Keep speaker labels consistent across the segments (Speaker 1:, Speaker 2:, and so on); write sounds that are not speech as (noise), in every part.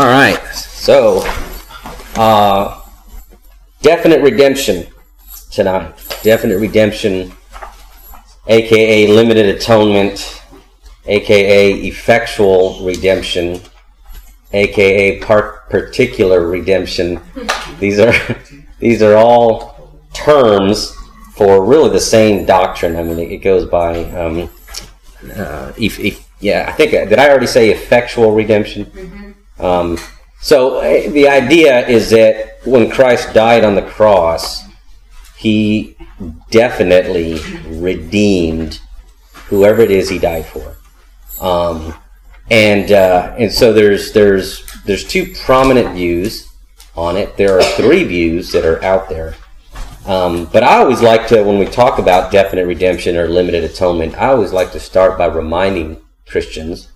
Speaker 1: All right. So, uh, definite redemption tonight. Definite redemption, aka limited atonement, aka effectual redemption, aka part particular redemption. These are (laughs) these are all terms for really the same doctrine. I mean, it, goes by. Um, uh, if, if, yeah, I think did I already say effectual redemption? Mm-hmm. Um, so uh, the idea is that when Christ died on the cross, he definitely redeemed whoever it is he died for. Um, and uh, and so there's there's there's two prominent views on it. There are three views that are out there. Um, but I always like to, when we talk about definite redemption or limited atonement, I always like to start by reminding Christians,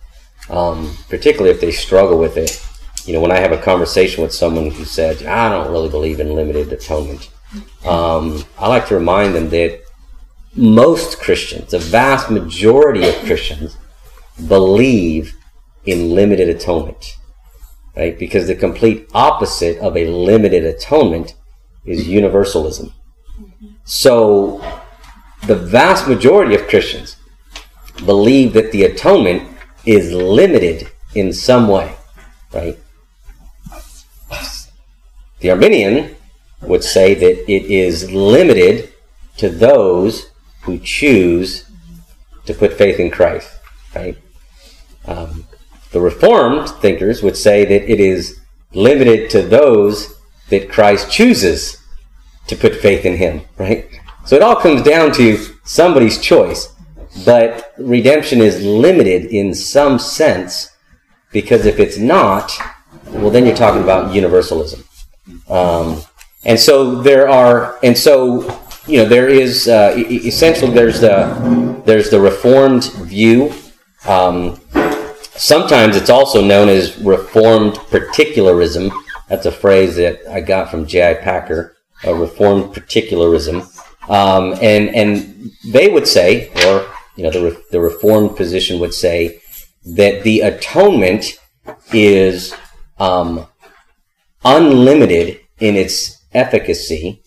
Speaker 1: um, particularly if they struggle with it. You know, when I have a conversation with someone who said, I don't really believe in limited atonement, um, I like to remind them that most Christians, the vast majority of Christians, believe in limited atonement, right? Because the complete opposite of a limited atonement is universalism. So, the vast majority of Christians believe that the atonement is limited in some way, right? The Arminian would say that it is limited to those who choose to put faith in Christ, right? Um, the Reformed thinkers would say that it is limited to those that Christ chooses to put faith in Him, right? So it all comes down to somebody's choice. But redemption is limited in some sense because if it's not, well, then you're talking about universalism. Um, and so there are, and so you know, there is uh, essentially there's the there's the Reformed view. Um, sometimes it's also known as Reformed particularism. That's a phrase that I got from J.I. Packer, a Reformed particularism. Um, and and they would say, or you know, the the Reformed position would say that the atonement is um, unlimited in its efficacy,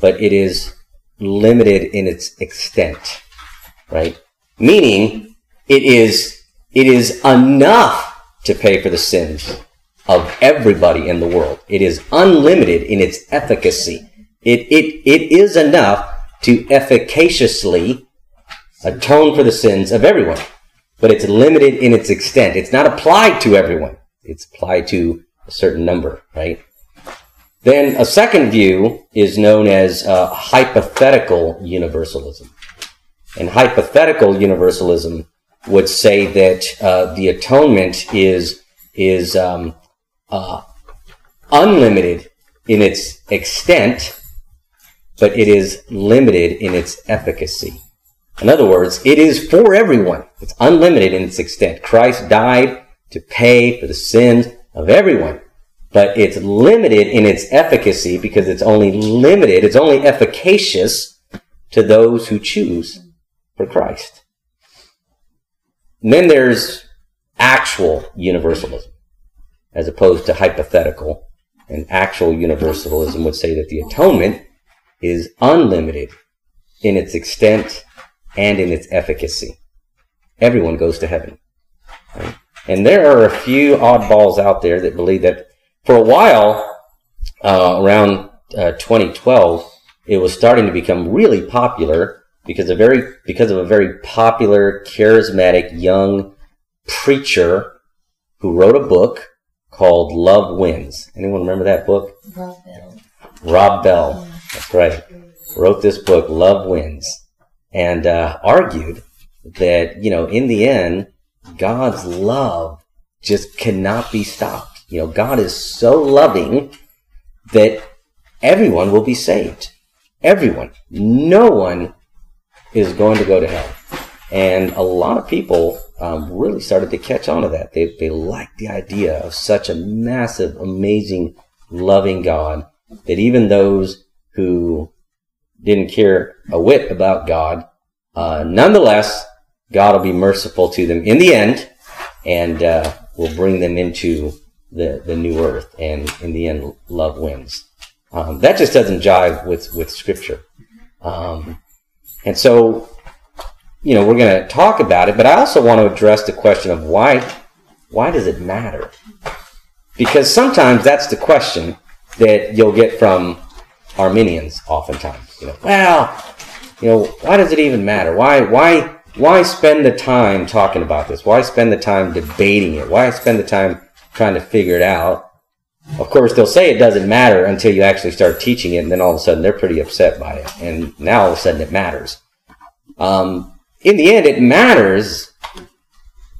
Speaker 1: but it is limited in its extent, right? Meaning, it is it is enough to pay for the sins of everybody in the world. It is unlimited in its efficacy. It, it, it is enough to efficaciously atone for the sins of everyone. But it's limited in its extent. It's not applied to everyone. It's applied to a certain number, right? Then a second view is known as uh, hypothetical universalism. And hypothetical universalism would say that uh, the atonement is is um, uh, unlimited in its extent, but it is limited in its efficacy. In other words, it is for everyone. It's unlimited in its extent. Christ died to pay for the sins of everyone, but it's limited in its efficacy because it's only limited, it's only efficacious to those who choose for Christ. And then there's actual universalism as opposed to hypothetical. And actual universalism would say that the atonement is unlimited in its extent and in its efficacy. Everyone goes to heaven. Right? And there are a few oddballs out there that believe that for a while, uh, around uh, 2012, it was starting to become really popular because of very because of a very popular, charismatic young preacher who wrote a book called Love Wins. Anyone remember that book?
Speaker 2: Rob Bell.
Speaker 1: Rob Bell. That's right. Wrote this book, Love Wins, and uh, argued that you know in the end, God's love just cannot be stopped. You know, God is so loving that everyone will be saved. Everyone. No one is going to go to hell. And a lot of people um, really started to catch on to that. They, they liked the idea of such a massive, amazing, loving God that even those who didn't care a whit about God, uh, nonetheless, God will be merciful to them in the end and uh, will bring them into the, the new earth, and in the end, love wins. Um, that just doesn't jive with, with Scripture. Um, and so, you know, we're going to talk about it, but I also want to address the question of why, why does it matter? Because sometimes that's the question that you'll get from Arminians oftentimes. You know, well, you know, why does it even matter? Why, why, why spend the time talking about this? Why spend the time debating it? Why spend the time trying to figure it out? Of course, they'll say it doesn't matter until you actually start teaching it, and then all of a sudden they're pretty upset by it. And now all of a sudden it matters. Um, in the end, it matters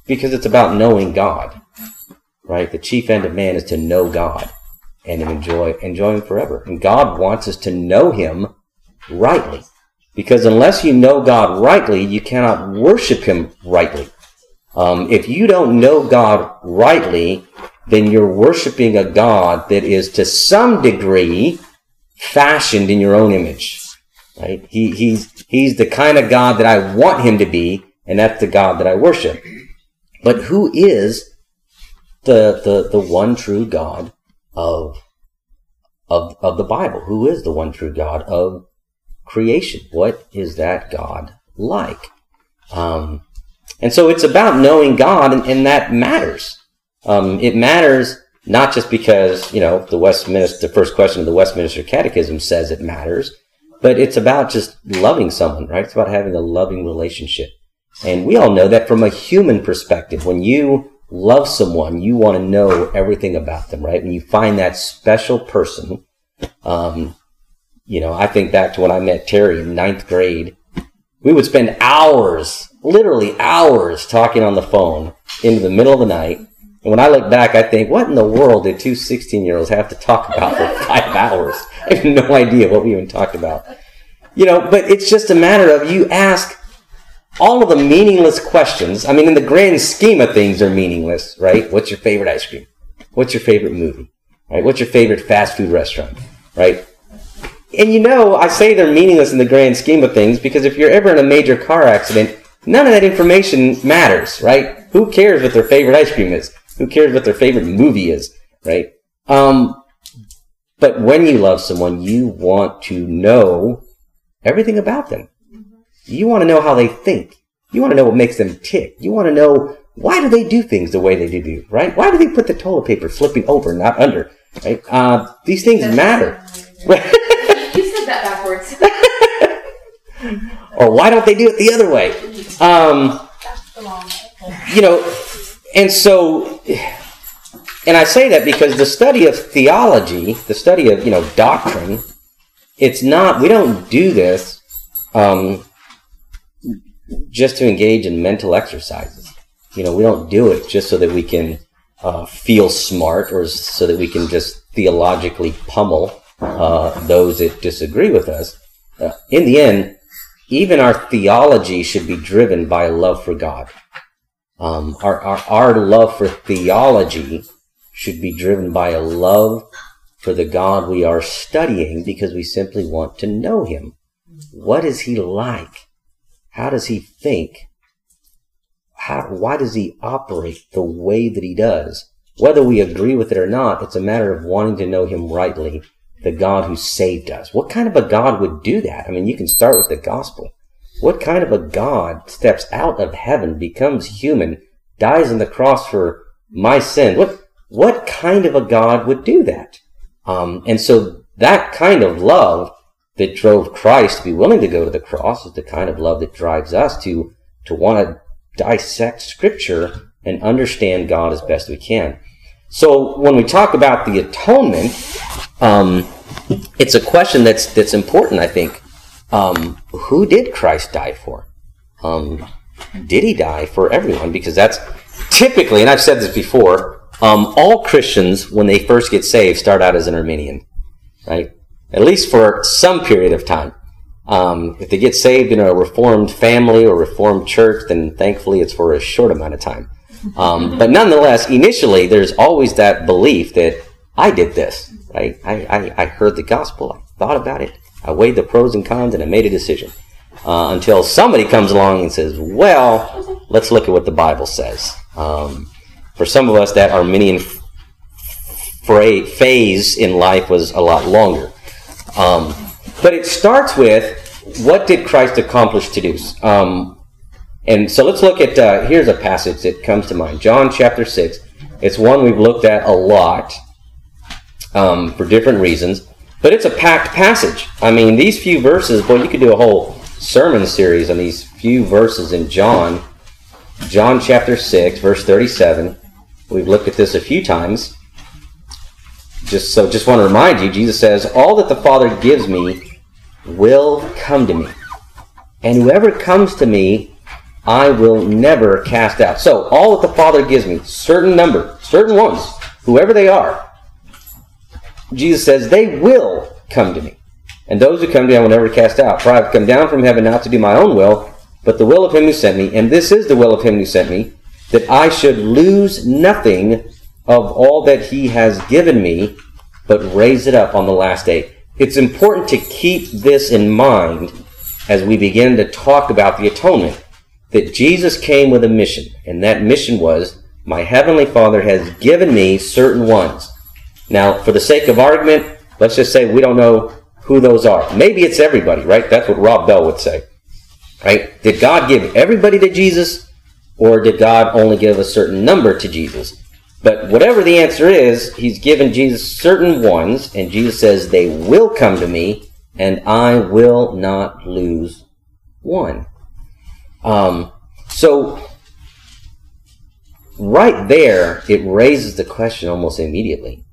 Speaker 1: because it's about knowing God, right? The chief end of man is to know God and enjoy enjoy Him forever. And God wants us to know Him rightly, because unless you know God rightly, you cannot worship Him rightly. Um, if you don't know God rightly, then you're worshiping a God that is to some degree fashioned in your own image. Right? He, he's, he's the kind of God that I want him to be, and that's the God that I worship. But who is the, the, the one true God of, of, of the Bible? Who is the one true God of creation? What is that God like? Um, and so it's about knowing God, and, and that matters. Um, it matters not just because, you know, the Westminster, the first question of the Westminster Catechism says it matters, but it's about just loving someone, right? It's about having a loving relationship. And we all know that from a human perspective, when you love someone, you want to know everything about them, right? When you find that special person, um, you know, I think back to when I met Terry in ninth grade. We would spend hours, literally hours, talking on the phone into the middle of the night and when I look back, I think, what in the world did two 16 year olds have to talk about for (laughs) five hours? I have no idea what we even talked about. You know, but it's just a matter of you ask all of the meaningless questions. I mean, in the grand scheme of things, they're meaningless, right? What's your favorite ice cream? What's your favorite movie? Right? What's your favorite fast food restaurant? Right? And you know, I say they're meaningless in the grand scheme of things because if you're ever in a major car accident, none of that information matters, right? Who cares what their favorite ice cream is? Who cares what their favorite movie is, right? Um, but when you love someone, you want to know everything about them. You want to know how they think. You want to know what makes them tick. You want to know why do they do things the way they do, right? Why do they put the toilet paper flipping over, not under, right? Uh, these things That's matter. (laughs)
Speaker 2: you said that backwards.
Speaker 1: or why don't they do it the other way? Um, you know, and so, and I say that because the study of theology, the study of, you know, doctrine, it's not, we don't do this um, just to engage in mental exercises. You know, we don't do it just so that we can uh, feel smart or so that we can just theologically pummel uh, those that disagree with us. Uh, in the end, even our theology should be driven by love for God. Um, our, our, our love for theology should be driven by a love for the God we are studying because we simply want to know Him. What is He like? How does He think? How, why does He operate the way that He does? Whether we agree with it or not, it's a matter of wanting to know Him rightly, the God who saved us. What kind of a God would do that? I mean, you can start with the gospel. What kind of a God steps out of heaven, becomes human, dies on the cross for my sin? What, what kind of a God would do that? Um, and so that kind of love that drove Christ to be willing to go to the cross is the kind of love that drives us to, to want to dissect scripture and understand God as best we can. So when we talk about the atonement, um, it's a question that's, that's important, I think. Um, who did Christ die for? Um, did he die for everyone? Because that's typically, and I've said this before, um, all Christians, when they first get saved, start out as an Arminian, right? At least for some period of time. Um, if they get saved in a Reformed family or Reformed church, then thankfully it's for a short amount of time. Um, (laughs) but nonetheless, initially, there's always that belief that I did this, right? I, I, I heard the gospel, I thought about it, I weighed the pros and cons and I made a decision. Uh, until somebody comes along and says, well, let's look at what the Bible says. Um, for some of us, that Arminian phase in life was a lot longer. Um, but it starts with what did Christ accomplish to do? Um, and so let's look at, uh, here's a passage that comes to mind John chapter 6. It's one we've looked at a lot um, for different reasons, but it's a packed passage. I mean, these few verses, boy, you could do a whole sermon series on these few verses in John. John chapter 6, verse 37. We've looked at this a few times. Just so just want to remind you, Jesus says, All that the Father gives me will come to me. And whoever comes to me, I will never cast out. So all that the Father gives me, certain number, certain ones, whoever they are, Jesus says, they will come to me. And those who come to me I will never cast out. For I have come down from heaven not to do my own will, but the will of him who sent me. And this is the will of him who sent me, that I should lose nothing of all that he has given me, but raise it up on the last day. It's important to keep this in mind as we begin to talk about the atonement. That Jesus came with a mission, and that mission was, My Heavenly Father has given me certain ones. Now, for the sake of argument, let's just say we don't know who those are. Maybe it's everybody, right? That's what Rob Bell would say. Right? Did God give everybody to Jesus, or did God only give a certain number to Jesus? But whatever the answer is, he's given Jesus certain ones, and Jesus says, They will come to me, and I will not lose one. Um, so, right there, it raises the question almost immediately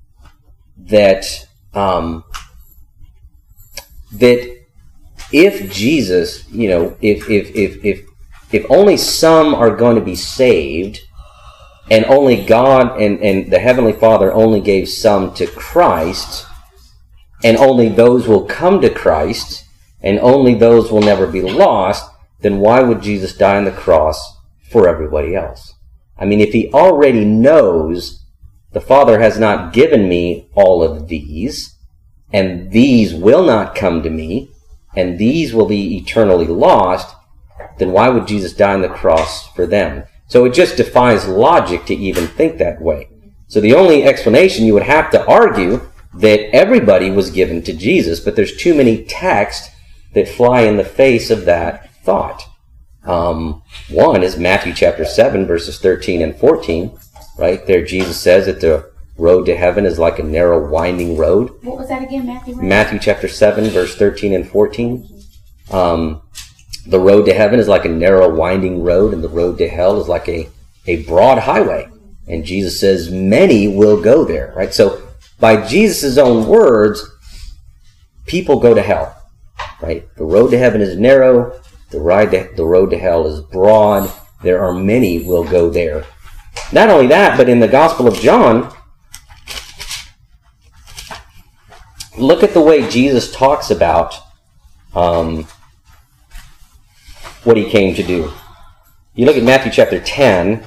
Speaker 1: that um, that if Jesus, you know, if if if if if only some are going to be saved, and only God and, and the Heavenly Father only gave some to Christ, and only those will come to Christ, and only those will never be lost, then why would Jesus die on the cross for everybody else? I mean, if he already knows the Father has not given me all of these, and these will not come to me, and these will be eternally lost, then why would Jesus die on the cross for them? So it just defies logic to even think that way. So the only explanation you would have to argue that everybody was given to Jesus, but there's too many texts that fly in the face of that thought. Um, one is Matthew chapter 7, verses 13 and 14. Right there, Jesus says that the road to heaven is like a narrow, winding road.
Speaker 2: What was that again, Matthew?
Speaker 1: Matthew chapter 7, verse 13 and 14. Um, the road to heaven is like a narrow, winding road, and the road to hell is like a, a broad highway. And Jesus says, many will go there, right? So, by Jesus' own words, people go to hell, right? The road to heaven is narrow, the, ride to, the road to hell is broad. There are many will go there. Not only that, but in the Gospel of John, look at the way Jesus talks about um, what he came to do. You look at Matthew chapter 10,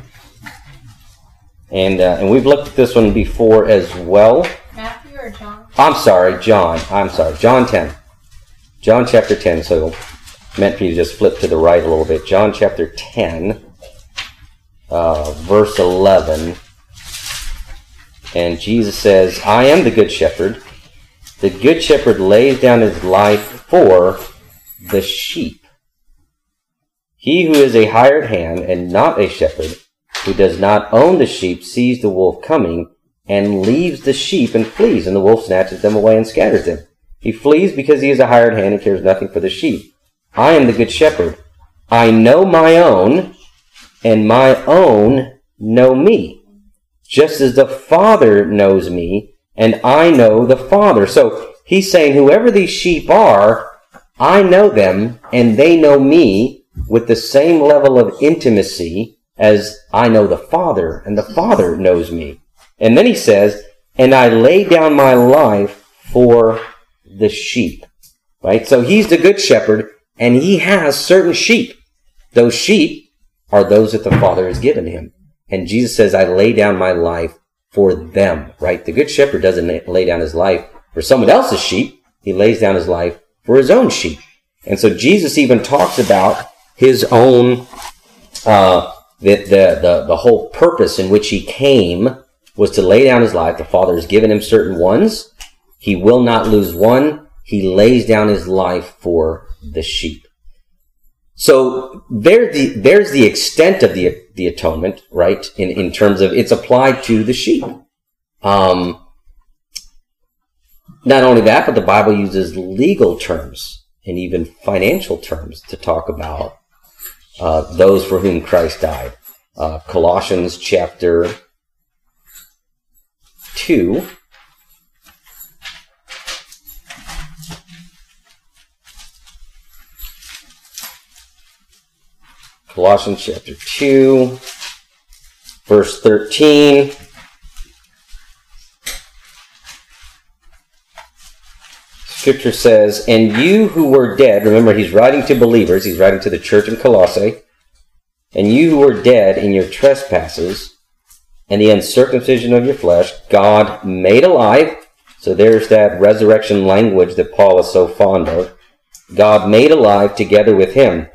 Speaker 1: and, uh, and we've looked at this one before as well.
Speaker 2: Matthew or John?
Speaker 1: I'm sorry, John. I'm sorry, John 10. John chapter 10. So meant for you to just flip to the right a little bit. John chapter 10, uh, verse 11. And Jesus says, I am the good shepherd. The good shepherd lays down his life for the sheep. He who is a hired hand and not a shepherd, who does not own the sheep, sees the wolf coming and leaves the sheep and flees, and the wolf snatches them away and scatters them. He flees because he is a hired hand and cares nothing for the sheep. I am the good shepherd. I know my own, and my own know me, just as the Father knows me, and I know the Father. So he's saying, whoever these sheep are, I know them, and they know me with the same level of intimacy as I know the Father, and the Father knows me. And then he says, and I lay down my life for the sheep. Right? So he's the good shepherd, and he has certain sheep. Those sheep are those that the Father has given him. And Jesus says, I lay down my life for them, right? The good shepherd doesn't lay down his life for someone else's sheep. He lays down his life for his own sheep. And so Jesus even talks about his own, uh, the, the, the, the whole purpose in which he came was to lay down his life. The Father has given him certain ones. He will not lose one. He lays down his life for the sheep. So there the, there's the extent of the, the atonement, right? In, in terms of it's applied to the sheep. Um, not only that, but the Bible uses legal terms and even financial terms to talk about uh, those for whom Christ died. Uh, Colossians chapter 2. Colossians chapter 2, verse 13. Scripture says, And you who were dead, remember he's writing to believers, he's writing to the church in Colossae, and you who were dead in your trespasses and the uncircumcision of your flesh, God made alive. So there's that resurrection language that Paul is so fond of. God made alive together with him,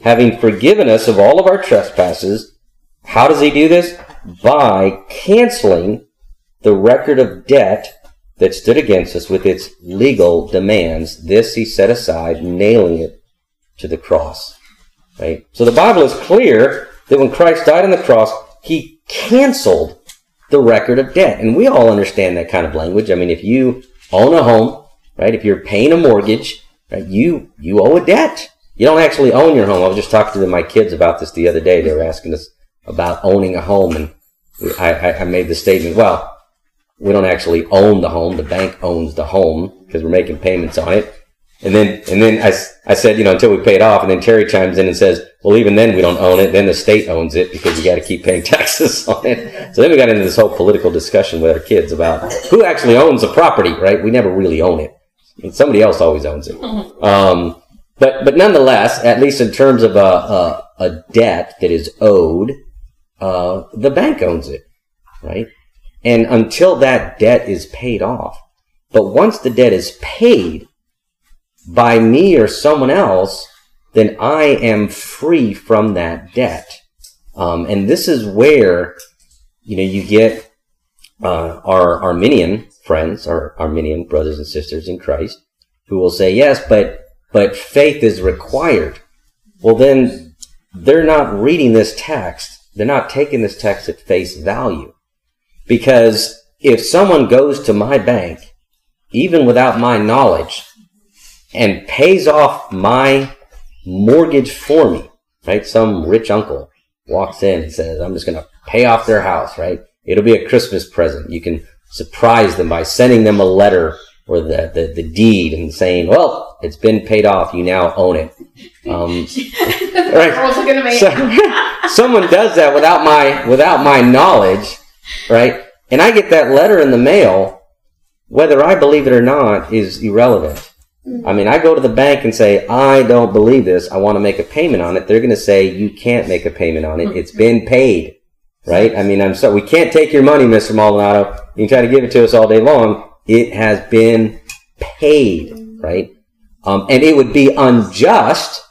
Speaker 1: having forgiven us of all of our trespasses. How does he do this? By canceling the record of debt that stood against us with its legal demands. This he set aside, nailing it to the cross. Right? So the Bible is clear that when Christ died on the cross, he canceled the record of debt. And we all understand that kind of language. I mean, if you own a home, right, if you're paying a mortgage, right, you, you owe a debt. You don't actually own your home. I was just talking to my kids about this the other day. They were asking us about owning a home and I, I made the statement, well, we don't actually own the home. The bank owns the home because we're making payments on it. And then, and then I, I said, you know, until we pay it off. And then Terry chimes in and says, well, even then we don't own it. Then the state owns it because you got to keep paying (laughs) taxes on it. So then we got into this whole political discussion with our kids about who actually owns the property, right? We never really own it. And somebody else always owns it. Um, but, but nonetheless, at least in terms of a, a, a debt that is owed, uh, the bank owns it, right? And until that debt is paid off, but once the debt is paid by me or someone else, then I am free from that debt. Um, and this is where, you know, you get uh, our Arminian friends, our Arminian brothers and sisters in Christ, who will say, yes, but but faith is required. Well, then they're not reading this text. They're not taking this text at face value. Because if someone goes to my bank, even without my knowledge, and pays off my mortgage for me, right? Some rich uncle walks in and says, I'm just going to pay off their house, right? It'll be a Christmas present. You can surprise them by sending them a letter or the, the, the deed and saying, well, it's been paid off. You now own it. Um, (laughs) right. So, (laughs) someone does that without my, without my knowledge right? And I get that letter in the mail, whether I believe it or not is irrelevant. I mean, I go to the bank and say, I don't believe this. I want to make a payment on it. They're going to say, you can't make a payment on it. It's been paid. Right? I mean, I'm so, we can't take your money, Mr. Maldonado. You can try to give it to us all day long. It has been paid. Right? Um, and it would be unjust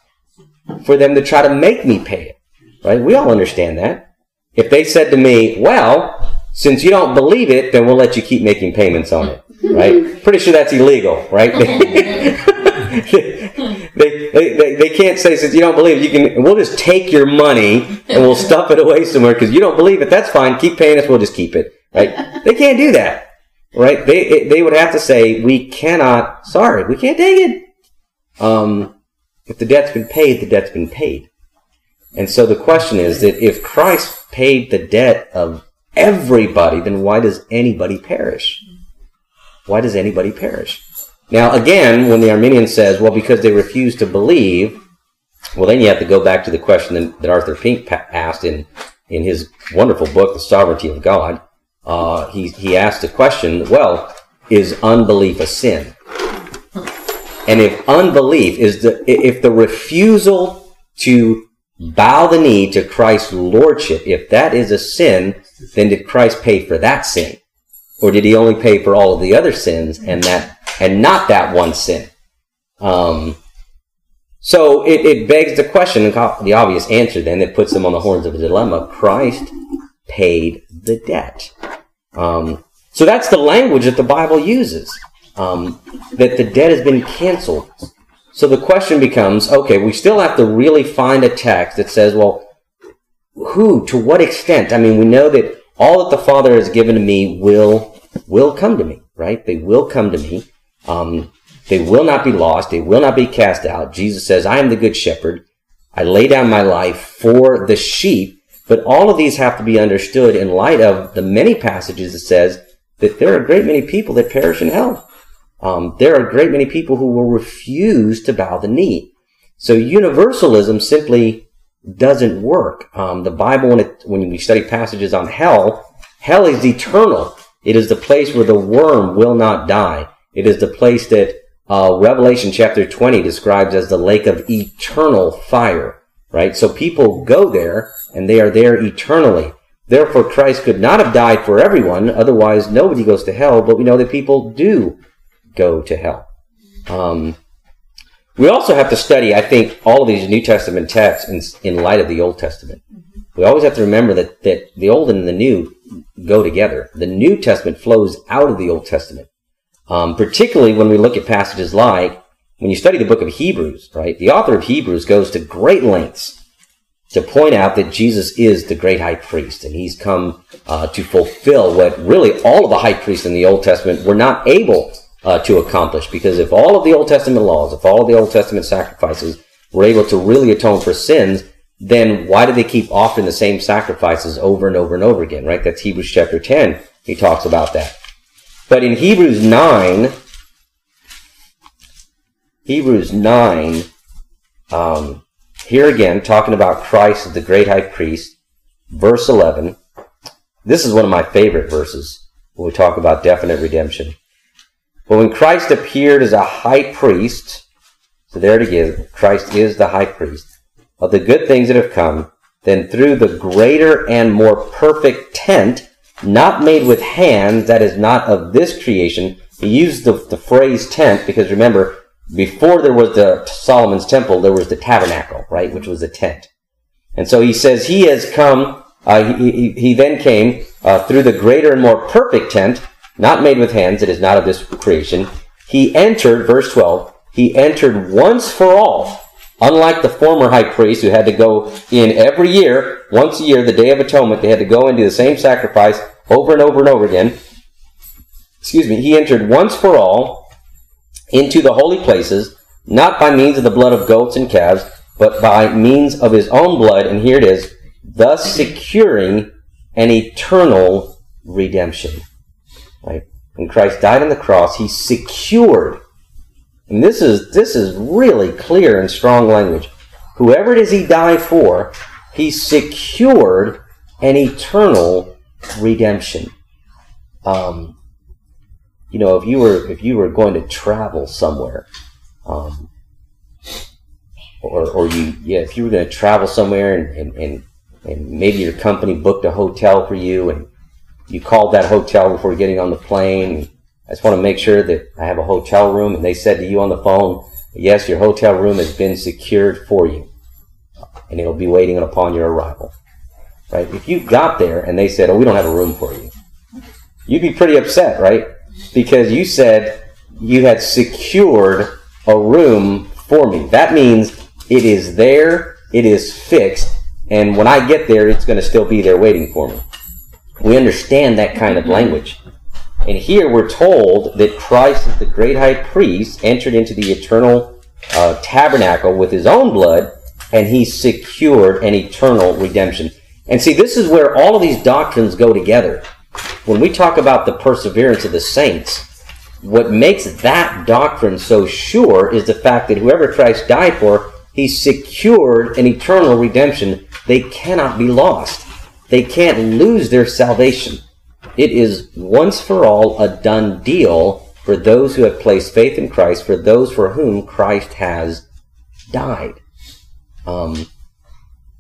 Speaker 1: for them to try to make me pay it. Right? We all understand that. If they said to me, well, since you don't believe it, then we'll let you keep making payments on it, right? (laughs) Pretty sure that's illegal, right? (laughs) they, they, they, they, can't say since you don't believe it, you can, we'll just take your money and we'll stuff it away somewhere because you don't believe it. That's fine. Keep paying us. We'll just keep it, right? They can't do that, right? They, they would have to say, we cannot, sorry, we can't take it. Um, if the debt's been paid, the debt's been paid. And so the question is that if Christ paid the debt of everybody, then why does anybody perish? Why does anybody perish? Now, again, when the Arminian says, well, because they refuse to believe, well, then you have to go back to the question that Arthur Pink asked in, in his wonderful book, The Sovereignty of God. Uh, he, he asked the question, well, is unbelief a sin? And if unbelief is the, if the refusal to bow the knee to Christ's lordship, if that is a sin, then did Christ pay for that sin? Or did he only pay for all of the other sins and that, and not that one sin? Um, so it, it begs the question, the obvious answer then that puts them on the horns of a dilemma. Christ paid the debt. Um, so that's the language that the Bible uses. Um, that the debt has been canceled. So the question becomes, okay, we still have to really find a text that says, well, who, to what extent? I mean, we know that all that the Father has given to me will, will come to me, right? They will come to me. Um, they will not be lost. They will not be cast out. Jesus says, I am the good shepherd. I lay down my life for the sheep. But all of these have to be understood in light of the many passages that says that there are a great many people that perish in hell. Um, there are a great many people who will refuse to bow the knee. So universalism simply doesn't work. Um, the Bible, when, it, when we study passages on hell, hell is eternal. It is the place where the worm will not die. It is the place that uh, Revelation chapter 20 describes as the lake of eternal fire, right? So people go there and they are there eternally. Therefore, Christ could not have died for everyone. Otherwise, nobody goes to hell, but we know that people do go to hell. Um, we also have to study, I think, all of these New Testament texts in, in light of the Old Testament. We always have to remember that, that the Old and the New go together. The New Testament flows out of the Old Testament. Um, particularly when we look at passages like when you study the book of Hebrews, right? The author of Hebrews goes to great lengths to point out that Jesus is the great high priest, and he's come uh, to fulfill what really all of the high priests in the Old Testament were not able uh, to accomplish. Because if all of the Old Testament laws, if all of the Old Testament sacrifices were able to really atone for sins, then why do they keep offering the same sacrifices over and over and over again, right? That's Hebrews chapter 10. He talks about that. But in Hebrews 9, Hebrews 9, um, here again, talking about Christ as the great high priest, verse 11. This is one of my favorite verses when we talk about definite redemption. But when Christ appeared as a high priest, so there it is, Christ is the high priest of the good things that have come, then through the greater and more perfect tent, not made with hands, that is not of this creation. He used the, the phrase tent because remember, before there was the Solomon's temple, there was the tabernacle, right, which was a tent. And so he says he has come, uh, he, he, he, then came uh, through the greater and more perfect tent, not made with hands, it is not of this creation. He entered, verse 12, he entered once for all Unlike the former high priest who had to go in every year, once a year, the Day of Atonement, they had to go and do the same sacrifice over and over and over again. Excuse me, he entered once for all into the holy places, not by means of the blood of goats and calves, but by means of his own blood, and here it is, thus securing an eternal redemption. Right? When Christ died on the cross, he secured and this is this is really clear and strong language. Whoever it is he died for, he secured an eternal redemption. Um, you know, if you were if you were going to travel somewhere, um, or or you yeah, if you were going to travel somewhere and, and, and and maybe your company booked a hotel for you and you called that hotel before getting on the plane I just want to make sure that I have a hotel room. And they said to you on the phone, yes, your hotel room has been secured for you. And it'll be waiting upon your arrival. Right? If you got there and they said, oh, we don't have a room for you, you'd be pretty upset, right? Because you said you had secured a room for me. That means it is there, it is fixed, and when I get there, it's going to still be there waiting for me. We understand that kind of language. And here we're told that Christ, as the great high priest, entered into the eternal uh, tabernacle with his own blood, and he secured an eternal redemption. And see, this is where all of these doctrines go together. When we talk about the perseverance of the saints, what makes that doctrine so sure is the fact that whoever Christ died for, he secured an eternal redemption. They cannot be lost. They can't lose their salvation. It is once for all a done deal for those who have placed faith in Christ, for those for whom Christ has died. Um,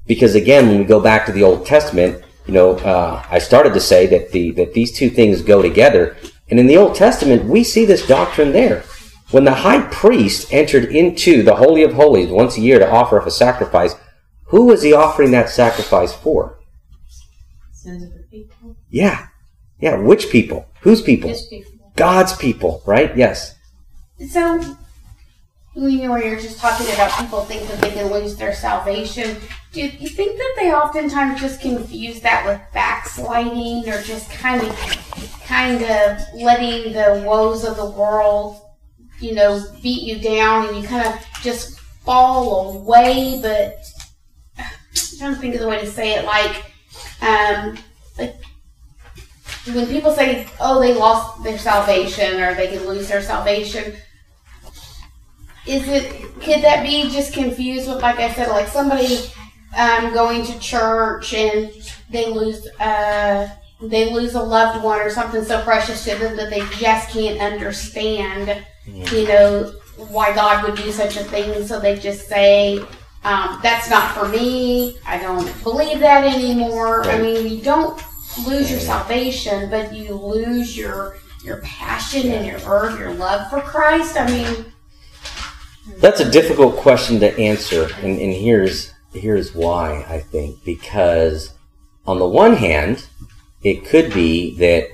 Speaker 1: because again, when we go back to the Old Testament, you know, uh, I started to say that the that these two things go together, and in the Old Testament, we see this doctrine there. When the high priest entered into the Holy of Holies once a year to offer up a sacrifice, who was he offering that sacrifice for?
Speaker 2: Sins of the people.
Speaker 1: Yeah, Yeah, which people? Whose people?
Speaker 2: Just people.
Speaker 1: God's people, right? Yes.
Speaker 2: So, you know, where you're just talking about people think that they can lose their salvation. Do you think that they oftentimes just confuse that with backsliding, or just kind of, kind of letting the woes of the world, you know, beat you down, and you kind of just fall away? But I'm trying to think of the way to say it, like, um, like when people say, "Oh, they lost their salvation," or they could lose their salvation, is it could that be just confused with, like I said, like somebody um, going to church and they lose uh, they lose a loved one or something so precious to them that they just can't understand, you know, why God would do such a thing, so they just say. Um, that's not for me. I don't believe that anymore. I mean, you don't lose your salvation, but you lose your your passion and your earth, your love for Christ. I mean,
Speaker 1: That's a difficult question to answer, and, and here's here's why I think because on the one hand, it could be that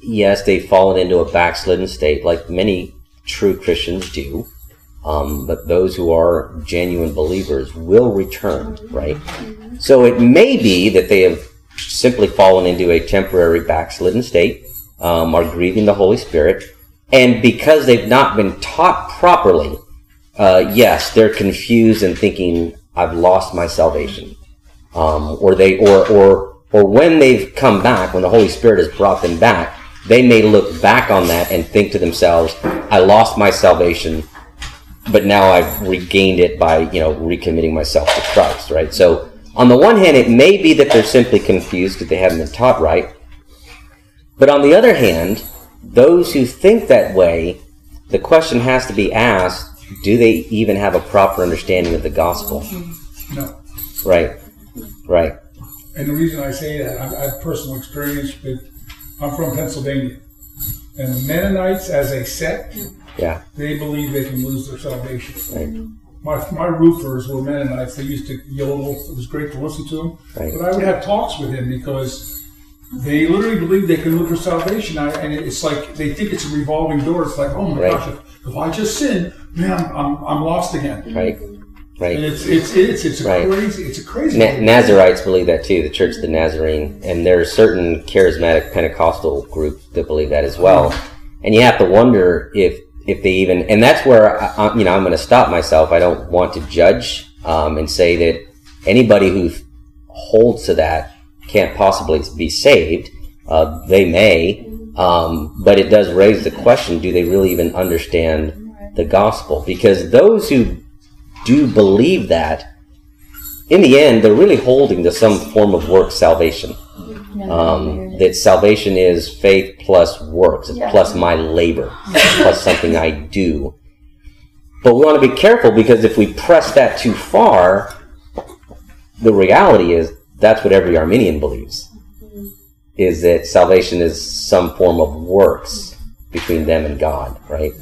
Speaker 1: yes, they've fallen into a backslidden state, like many true Christians do. Um, but those who are genuine believers will return, right? So it may be that they have simply fallen into a temporary backslidden state, um, are grieving the Holy Spirit, and because they've not been taught properly, uh, yes, they're confused and thinking, "I've lost my salvation," um, or they, or or or when they've come back, when the Holy Spirit has brought them back, they may look back on that and think to themselves, "I lost my salvation." But now I've regained it by, you know, recommitting myself to Christ, right? So, on the one hand, it may be that they're simply confused because they haven't been taught right. But on the other hand, those who think that way, the question has to be asked do they even have a proper understanding of the gospel?
Speaker 3: No.
Speaker 1: Right, right,
Speaker 3: And the reason I say that, I, I have personal experience with, I'm from Pennsylvania. And the Mennonites, as a sect,
Speaker 1: yeah,
Speaker 3: they believe they can lose their salvation.
Speaker 1: right,
Speaker 3: My, my roofers were Mennonites. They used to yodel. It was great to listen to them.
Speaker 1: Right.
Speaker 3: But I would have talks with him because they literally believe they can lose their salvation. I, and it's like they think it's a revolving door. It's like, oh my
Speaker 1: Right.
Speaker 3: gosh, if, if I just sin, man, I'm, I'm, lost again.
Speaker 1: right,
Speaker 3: And
Speaker 1: right.
Speaker 3: it's it's it's it's a
Speaker 1: Right.
Speaker 3: crazy it's a crazy.
Speaker 1: Na- Nazarites believe that too, the Church of the Nazarene, and there are certain charismatic Pentecostal groups that believe that as well. And you have to wonder if if they even, and that's where I, you know I'm going to stop myself. I don't want to judge um, and say that anybody who holds to that can't possibly be saved. Uh, they may, um, but it does raise the question: Do they really even understand the gospel? Because those who do believe that in the end, they're really holding to some form of work salvation. Um, that salvation is faith plus works, it's
Speaker 2: Yeah.
Speaker 1: plus my labor, (laughs) plus something I do. But we want to be careful because if we press that too far, the reality is that's what every Arminian believes is that salvation is some form of works between them and God, right?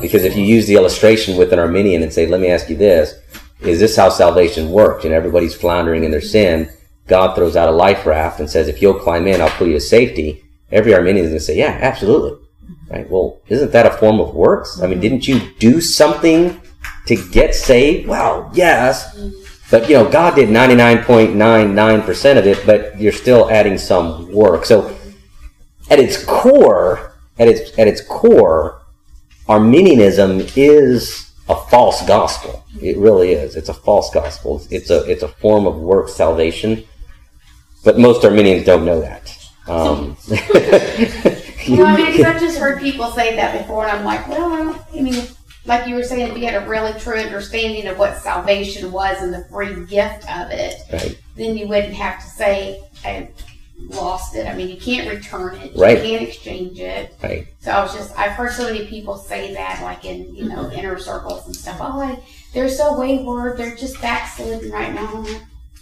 Speaker 1: Because if you use the illustration with an Arminian and say, let me ask you this, is this how salvation works? And everybody's floundering in their sin. God throws out a life raft and says, if you'll climb in, I'll pull you to safety. Every Arminian is going to say, yeah, absolutely. Right? Well, isn't that a form of works? I mean, didn't you do something to get saved? Well, yes. But, you know, God did 99.99% of it, but you're still adding some work. So, at its core, at its, at its core, Arminianism is a false gospel. It really is. It's a false gospel. It's a it's a form of work salvation, but most Arminians don't know that. Um, (laughs)
Speaker 2: Well, I mean, 'cause I've just heard people say that before, and I'm like, well, I mean, like you were saying, if you had a really true understanding of what salvation was and the free gift of it,
Speaker 1: right,
Speaker 2: then you wouldn't have to say, I lost it. I mean, you can't return it.
Speaker 1: Right.
Speaker 2: You can't exchange it.
Speaker 1: right,
Speaker 2: So I was just, I've heard so many people say that, like in, you know, inner circles and stuff. Oh, I, they're so wayward. They're just backslidden right now.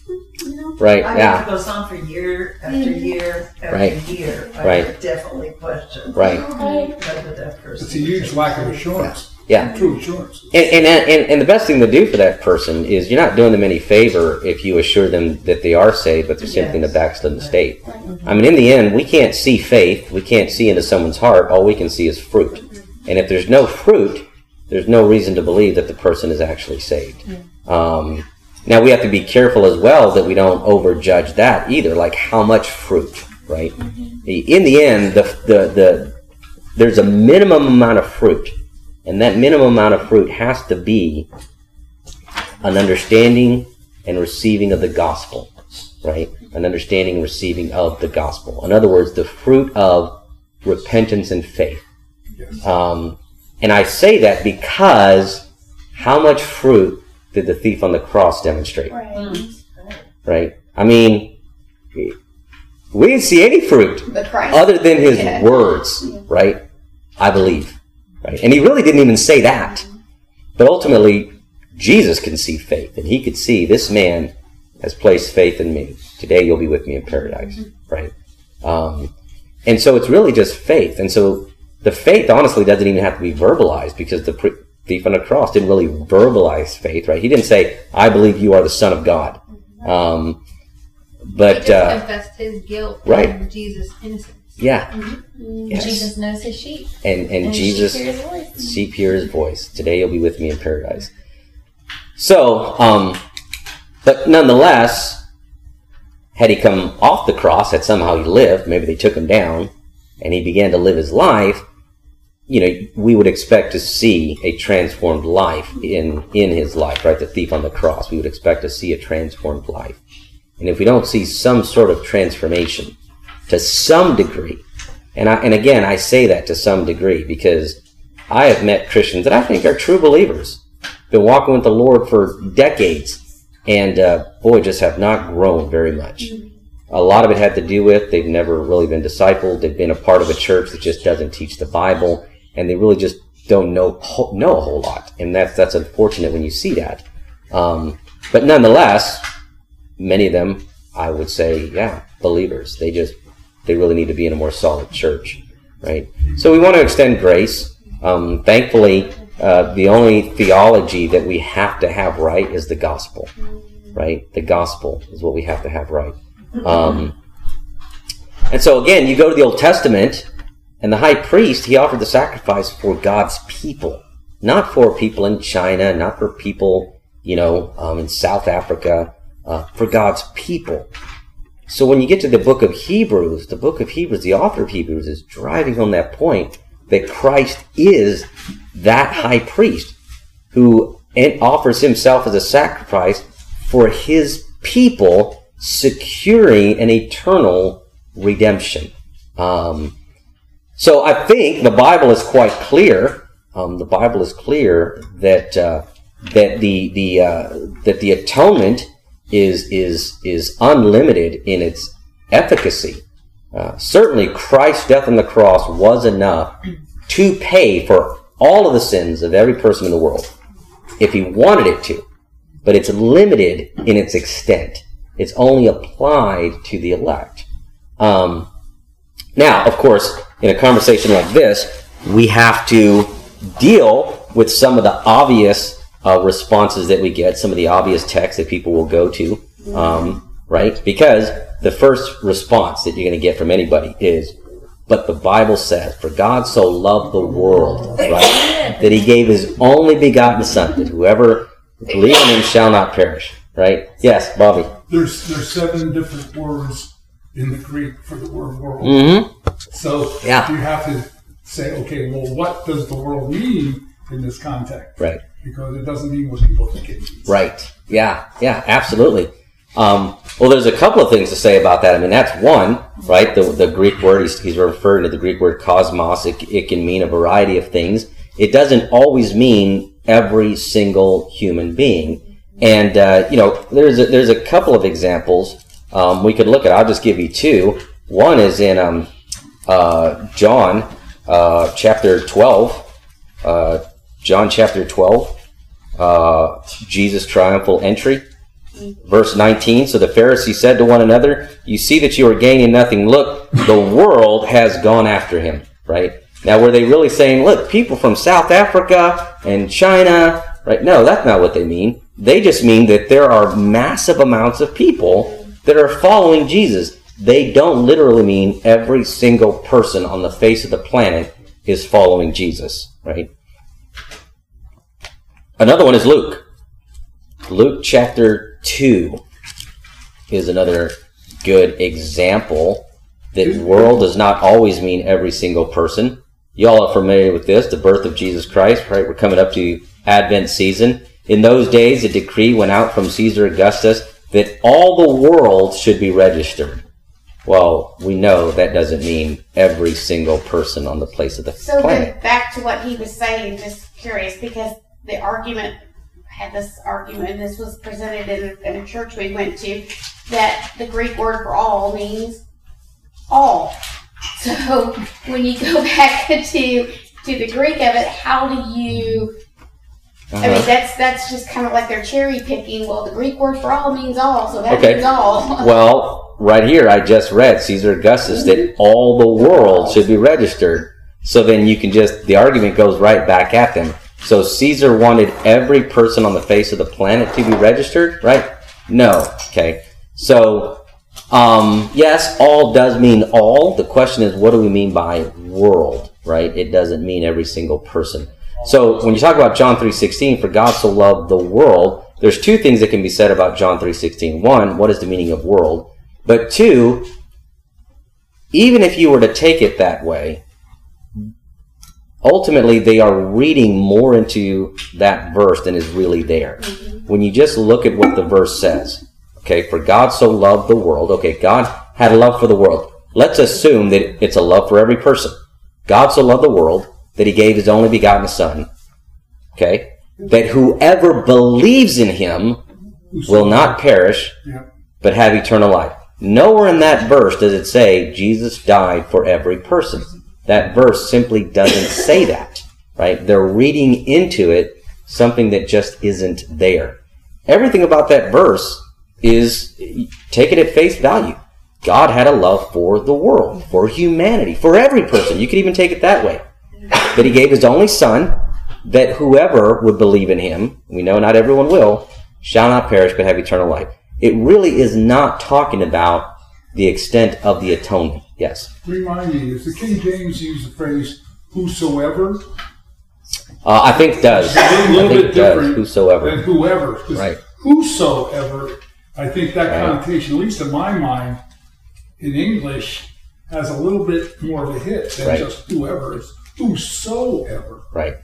Speaker 2: I'm like, "Hmm, you know,
Speaker 1: right.
Speaker 4: I mean,
Speaker 1: Yeah,
Speaker 4: it goes on for year after
Speaker 2: Mhm.
Speaker 4: year after
Speaker 1: Right.
Speaker 4: year. I
Speaker 1: Right.
Speaker 4: definitely question
Speaker 1: right.
Speaker 2: okay.
Speaker 4: that person.
Speaker 3: It's a huge lack of assurance.
Speaker 1: Yeah.
Speaker 3: True assurance.
Speaker 1: And, and, and, and the best thing to do for that person is you're not doing them any favor if you assure them that they are saved, but they're simply in a
Speaker 4: Yes.
Speaker 1: backslidden state. I mean, in the end, we can't see faith. We can't see into someone's heart. All we can see is fruit. And if there's no fruit, there's no reason to believe that the person is actually saved. Um, now, we have to be careful as well that we don't overjudge that either, like how much fruit, right? In the end, the, the, the, there's a minimum amount of fruit. And that minimum amount of fruit has to be an understanding and receiving of the gospel, right? An understanding and receiving of the gospel. In other words, the fruit of repentance and faith.
Speaker 3: Yes.
Speaker 1: Um, and I say that because how much fruit did the thief on the cross demonstrate,
Speaker 2: Right.
Speaker 1: right? I mean, we didn't see any fruit other than his
Speaker 2: Yeah.
Speaker 1: words, right? I believe, right? And he really didn't even say that. But ultimately, Jesus can see faith, and he could see this man has placed faith in me. Today you'll be with me in paradise, right? Um, and so it's really just faith. And so the faith, honestly, doesn't even have to be verbalized because the pre- thief on the cross didn't really verbalize faith, right? He didn't say, "I believe you are the Son of God." Um, but uh,
Speaker 5: confessed his guilt
Speaker 1: right.
Speaker 5: Jesus' innocence.
Speaker 1: yeah,
Speaker 2: Mm-hmm.
Speaker 1: yes.
Speaker 6: Jesus knows his sheep.
Speaker 1: and and,
Speaker 6: And
Speaker 1: Jesus
Speaker 6: sheep hear voice.
Speaker 1: sheep hear his voice. Today you'll be with me in paradise. So, um, but nonetheless, had he come off the cross, had somehow he lived, maybe they took him down, and he began to live his life. You know, we would expect to see a transformed life in in his life, right? The thief on the cross. We would expect to see a transformed life, and if we don't see some sort of transformation, to some degree, and I, and again, I say that to some degree because I have met Christians that I think are true believers, been walking with the Lord for decades, and uh, boy, just have not grown very much. A lot of it had to do with they've never really been discipled. They've been a part of a church that just doesn't teach the Bible, and they really just don't know know a whole lot. And that's that's unfortunate when you see that. Um, but nonetheless, many of them, I would say, yeah, believers. They just they really need to be in a more solid church, right? So we want to extend grace. Um, thankfully, uh, the only theology that we have to have right is the gospel, right? The gospel is what we have to have right. Um, and so again, you go to the Old Testament, and the high priest he offered the sacrifice for God's people, not for people in China, not for people you know um, in South Africa, uh, for God's people. So when you get to the book of Hebrews, the book of Hebrews, the author of Hebrews is driving home that point that Christ is that high priest who offers himself as a sacrifice for his people, securing an eternal redemption. Um, so I think the Bible is quite clear. Um, the Bible is clear that uh, that the the uh, that the atonement is is is unlimited in its efficacy. Uh, certainly, Christ's death on the cross was enough to pay for all of the sins of every person in the world, if He wanted it to. But it's limited in its extent. It's only applied to the elect. Um, now, of course, in a conversation like this, we have to deal with some of the obvious uh, responses that we get, some of the obvious texts that people will go to, um, right? Because the first response that you're going to get from anybody is, but the Bible says, for God so loved the world, right? that he gave his only begotten Son, that whoever believes in him shall not perish, right? Yes, Bobby.
Speaker 3: There's there's seven different words in the Greek for the word world.
Speaker 1: Mm-hmm.
Speaker 3: So
Speaker 1: Yeah.
Speaker 3: you have to say, okay, well, what does the world mean in this context?
Speaker 1: Right.
Speaker 3: Because it doesn't mean what people think it means.
Speaker 1: Right. Yeah. Yeah. Absolutely. Um, well, there's a couple of things to say about that. I mean, that's one, right? The, the Greek word, he's, he's referring to the Greek word cosmos. It, it can mean a variety of things. It doesn't always mean every single human being. And, uh, you know, there's a, there's a couple of examples um, we could look at. I'll just give you two. One is in um, uh, John uh, chapter 12. Uh, John chapter 12. Uh, Jesus' triumphal entry. Verse 19 So the Pharisees said to one another, You see that you are gaining nothing. Look, the world has gone after him, right? Now, were they really saying, look, people from South Africa and China, right? No, that's not what they mean. They just mean that there are massive amounts of people that are following Jesus. They don't literally mean every single person on the face of the planet is following Jesus, right? Another one is Luke. Luke chapter 2 is another good example that world does not always mean every single person. Y'all are familiar with this, the birth of Jesus Christ, right? We're coming up to Advent season. In those days, a decree went out from Caesar Augustus that all the world should be registered. Well, we know that doesn't mean every single person on the place of the
Speaker 2: So
Speaker 1: planet.
Speaker 2: then back to what he was saying, just curious, because the argument had this argument, and this was presented in a, in a church we went to, that the Greek word for all means all. So (laughs) when you go (laughs) back to to the Greek of it, how do you? I mean,
Speaker 1: Uh-huh.
Speaker 2: that's that's just kind of like they're cherry picking. Well, the Greek word for all means all, so that
Speaker 1: Okay.
Speaker 2: means all. (laughs)
Speaker 1: Well, right here, I just read Caesar Augustus that all the world should be registered. So then you can just, the argument goes right back at them. So Caesar wanted every person on the face of the planet to be registered, right? No. Okay. So, um, yes, all does mean all. The question is, what do we mean by world, right? It doesn't mean every single person. So when you talk about John 3.16, for God so loved the world, there's two things that can be said about John 3.16. One, what is the meaning of world? But two, even if you were to take it that way, ultimately they are reading more into that verse than is really there. Mm-hmm. When you just look at what the verse says, okay, for God so loved the world, okay, God had a love for the world. Let's assume that it's a love for every person. God so loved the world that he gave his only begotten Son, okay, that whoever believes in him will not perish, but have eternal life. Nowhere in that verse does it say Jesus died for every person. That verse simply doesn't say that, right? They're reading into it something that just isn't there. Everything about that verse is take it at face value. God had a love for the world, for humanity, for every person. You could even take it that way. That he gave his only son, that whoever would believe in him, we know not everyone will, shall not perish but have eternal life. It really is not talking about the extent of the atonement. Yes.
Speaker 3: Remind me, does the King James use the phrase whosoever?
Speaker 1: Uh, I think it does.
Speaker 3: A
Speaker 1: I
Speaker 3: little
Speaker 1: think
Speaker 3: bit
Speaker 1: it does.
Speaker 3: different
Speaker 1: Whosoever.
Speaker 3: than whoever.
Speaker 1: Right.
Speaker 3: Whosoever, I think that
Speaker 1: Right.
Speaker 3: connotation, at least in my mind, in English, has a little bit more of a hit than
Speaker 1: Right.
Speaker 3: just whoever. It's whosoever.
Speaker 1: Right.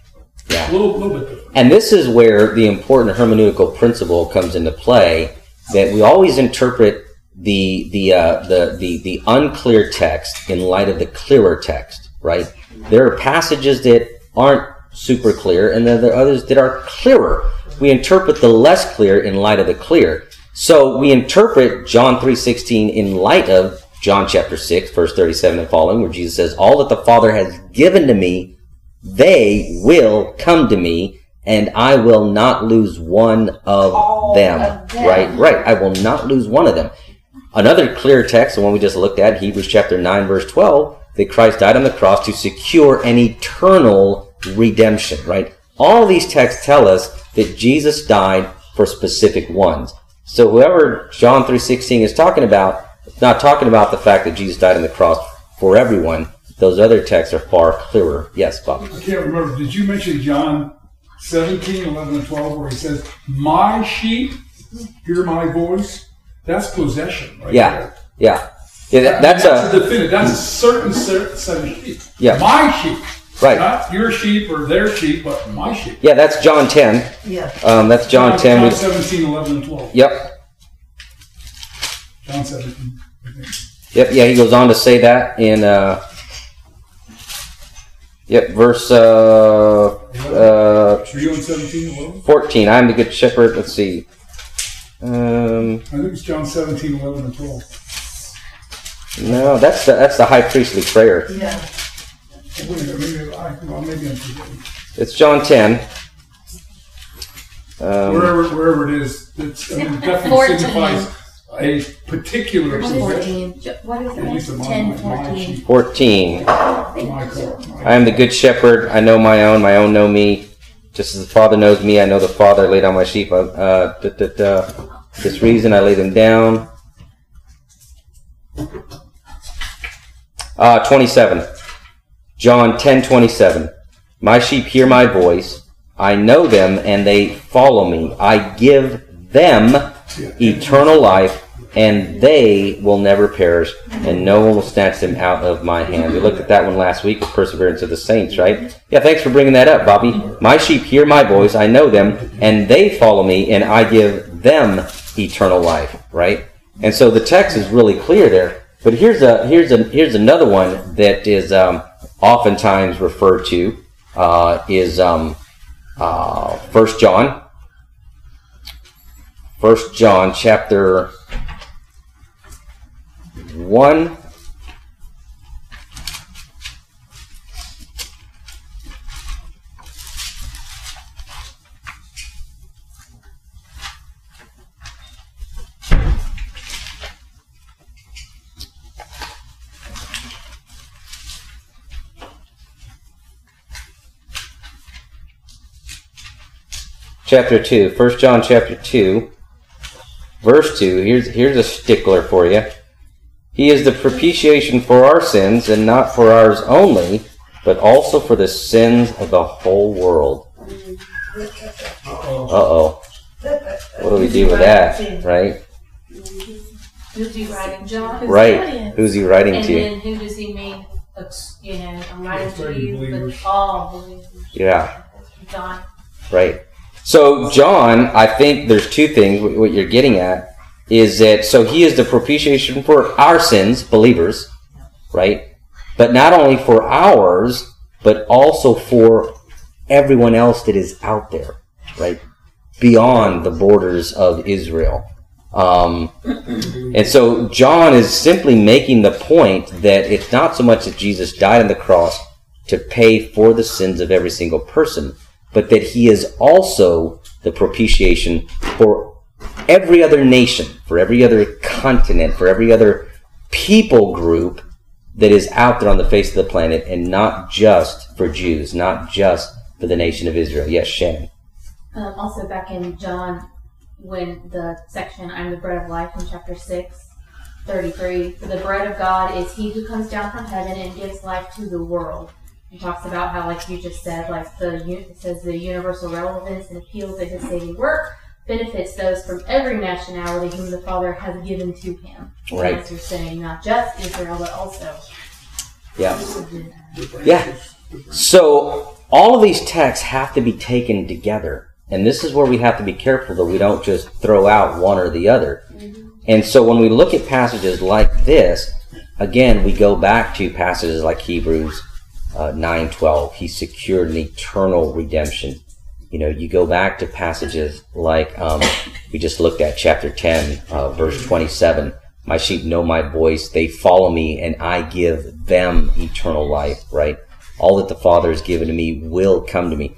Speaker 1: Yeah.
Speaker 3: A little, little bit different.
Speaker 1: And this is where the important hermeneutical principle comes into play that we always interpret the the uh, the, the the unclear text in light of the clearer text, right? There are passages that aren't super clear, and then there are others that are clearer. We interpret the less clear in light of the clear. So we interpret John three sixteen in light of John chapter six, verse thirty seven and following, where Jesus says, "All that the Father has given to me." they will come to me and I will not lose one of them.
Speaker 2: of them.
Speaker 1: Right, right. I will not lose one of them. Another clear text, the one we just looked at, Hebrews chapter 9, verse 12, that Christ died on the cross to secure an eternal redemption, right? All these texts tell us that Jesus died for specific ones. So whoever John 3.16 is talking about, not talking about the fact that Jesus died on the cross for everyone. Those other texts are far clearer. Yes, Bob.
Speaker 3: I can't remember. Did you mention John 17, 11, and 12, where he says, My sheep hear my voice? That's possession, right?
Speaker 1: Yeah,
Speaker 3: there.
Speaker 1: yeah, yeah. That, that's
Speaker 3: that's
Speaker 1: a
Speaker 3: definitive. That's a certain cer- set of sheep.
Speaker 1: Yeah.
Speaker 3: My sheep.
Speaker 1: Right.
Speaker 3: Not your sheep or their sheep, but my sheep.
Speaker 1: yeah. That's John ten.
Speaker 4: Yeah.
Speaker 1: Um, that's John ten.
Speaker 3: John 17, 11, and 12.
Speaker 1: yep,
Speaker 3: John 17. I think.
Speaker 1: yep. Yeah, he goes on to say that in uh, yep, verse uh, uh,
Speaker 3: Are you on 17, 11?
Speaker 1: fourteen. I am the good shepherd. Let's see. Um,
Speaker 3: I think it's John 17, 11, and 12.
Speaker 1: no, that's the that's the high priestly prayer.
Speaker 4: Yeah.
Speaker 3: Wait a minute, maybe, I, well, maybe I'm forgetting.
Speaker 1: It's John ten. Um,
Speaker 3: wherever, wherever it is, it's, I mean, it definitely signifies a particular
Speaker 5: Verse
Speaker 3: possession.
Speaker 5: 14. What is
Speaker 3: At least
Speaker 5: it?
Speaker 3: among
Speaker 5: 10,
Speaker 3: my, my
Speaker 5: 14.
Speaker 3: sheep,
Speaker 1: 14.
Speaker 3: my court.
Speaker 1: I am the good shepherd. I know my own. My own know me. Just as the Father knows me, I know the Father. I lay down my sheep. Uh, da, da, da. For this reason, I lay them down. Uh, 27. John 10 27. My sheep hear my voice. I know them and they follow me. I give them eternal life and they will never perish and no one will snatch them out of my hand. We looked at that one last week, perseverance of the saints, right? Yeah, thanks for bringing that up, Bobby. My sheep hear my voice. I know them and they follow me and I give them eternal life, right? And so the text is really clear there. But here's a here's a here's another one that is um, oftentimes referred to uh, is um, uh, First John. First John chapter one. chapter 2 1 john chapter 2 verse 2 here's here's a stickler for you he is the propitiation for our sins and not for ours only but also for the sins of the whole world uh-oh what do we do with that right
Speaker 5: Who's he writing? John?
Speaker 1: right who's he writing
Speaker 5: And
Speaker 1: to
Speaker 5: then who does he mean? You know, I'm writing to you, but all believers.
Speaker 1: yeah
Speaker 5: John.
Speaker 1: Right. So John, I think there's two things. What you're getting at is that so he is the propitiation for our sins, believers, right? But not only for ours, but also for everyone else that is out there, right? Beyond the borders of Israel. Um, and so John is simply making the point that it's not so much that Jesus died on the cross to pay for the sins of every single person, but that he is also the propitiation for every other nation, for every other continent, for every other people group that is out there on the face of the planet, and not just for Jews, not just for the nation of Israel. Yes, Shannon.
Speaker 5: Um, also, back in John, when the section "I'm the bread of life" in chapter 6, 33, "For the bread of God is He who comes down from heaven and gives life to the world." He talks about how, like you just said, like the it says the universal relevance and appeal to His saving work benefits those from every nationality whom the Father has given to Him.
Speaker 1: Right.
Speaker 5: As you're saying, not just Israel, but also.
Speaker 1: Yeah. Yeah. So all of these texts have to be taken together. And this is where we have to be careful that we don't just throw out one or the other. Mm-hmm. And so when we look at passages like this, again, we go back to passages like Hebrews uh, 9:12. He secured an eternal redemption. You know, you go back to passages like um, we just looked at, chapter 10, uh, verse 27. My sheep know my voice; they follow me, and I give them eternal life. Right? All that the Father has given to me will come to me.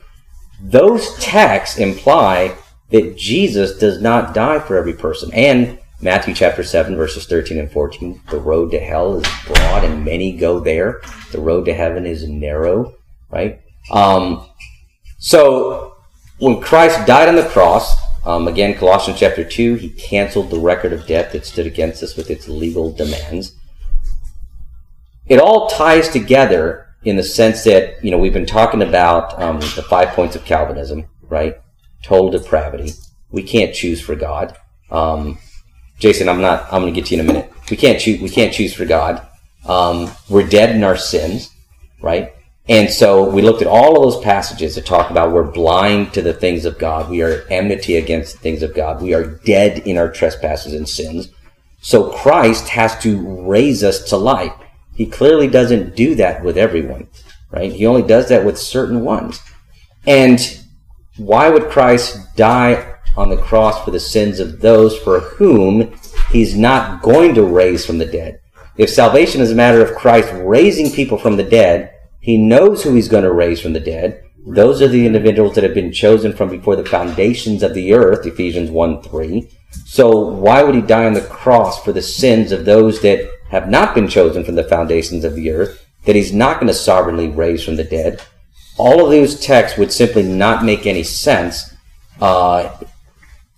Speaker 1: Those texts imply that Jesus does not die for every person. And Matthew chapter 7, verses 13 and 14, the road to hell is broad and many go there. The road to heaven is narrow, right? Um, so when Christ died on the cross, um, again, Colossians chapter 2, he canceled the record of debt that stood against us with its legal demands. It all ties together in the sense that, you know, we've been talking about um, the five points of Calvinism, right? Total depravity. We can't choose for God. Um, Jason, I'm not. I'm going to get to you in a minute. We can't choose. We can't choose for God. Um, we're dead in our sins, right? And so we looked at all of those passages that talk about we're blind to the things of God. We are enmity against the things of God. We are dead in our trespasses and sins. So Christ has to raise us to life. He clearly doesn't do that with everyone, right? He only does that with certain ones. And why would Christ die on the cross for the sins of those for whom he's not going to raise from the dead? If salvation is a matter of Christ raising people from the dead, he knows who he's going to raise from the dead. Those are the individuals that have been chosen from before the foundations of the earth, Ephesians 1 3. So why would he die on the cross for the sins of those that have not been chosen from the foundations of the earth? That he's not going to sovereignly raise from the dead? All of those texts would simply not make any sense uh,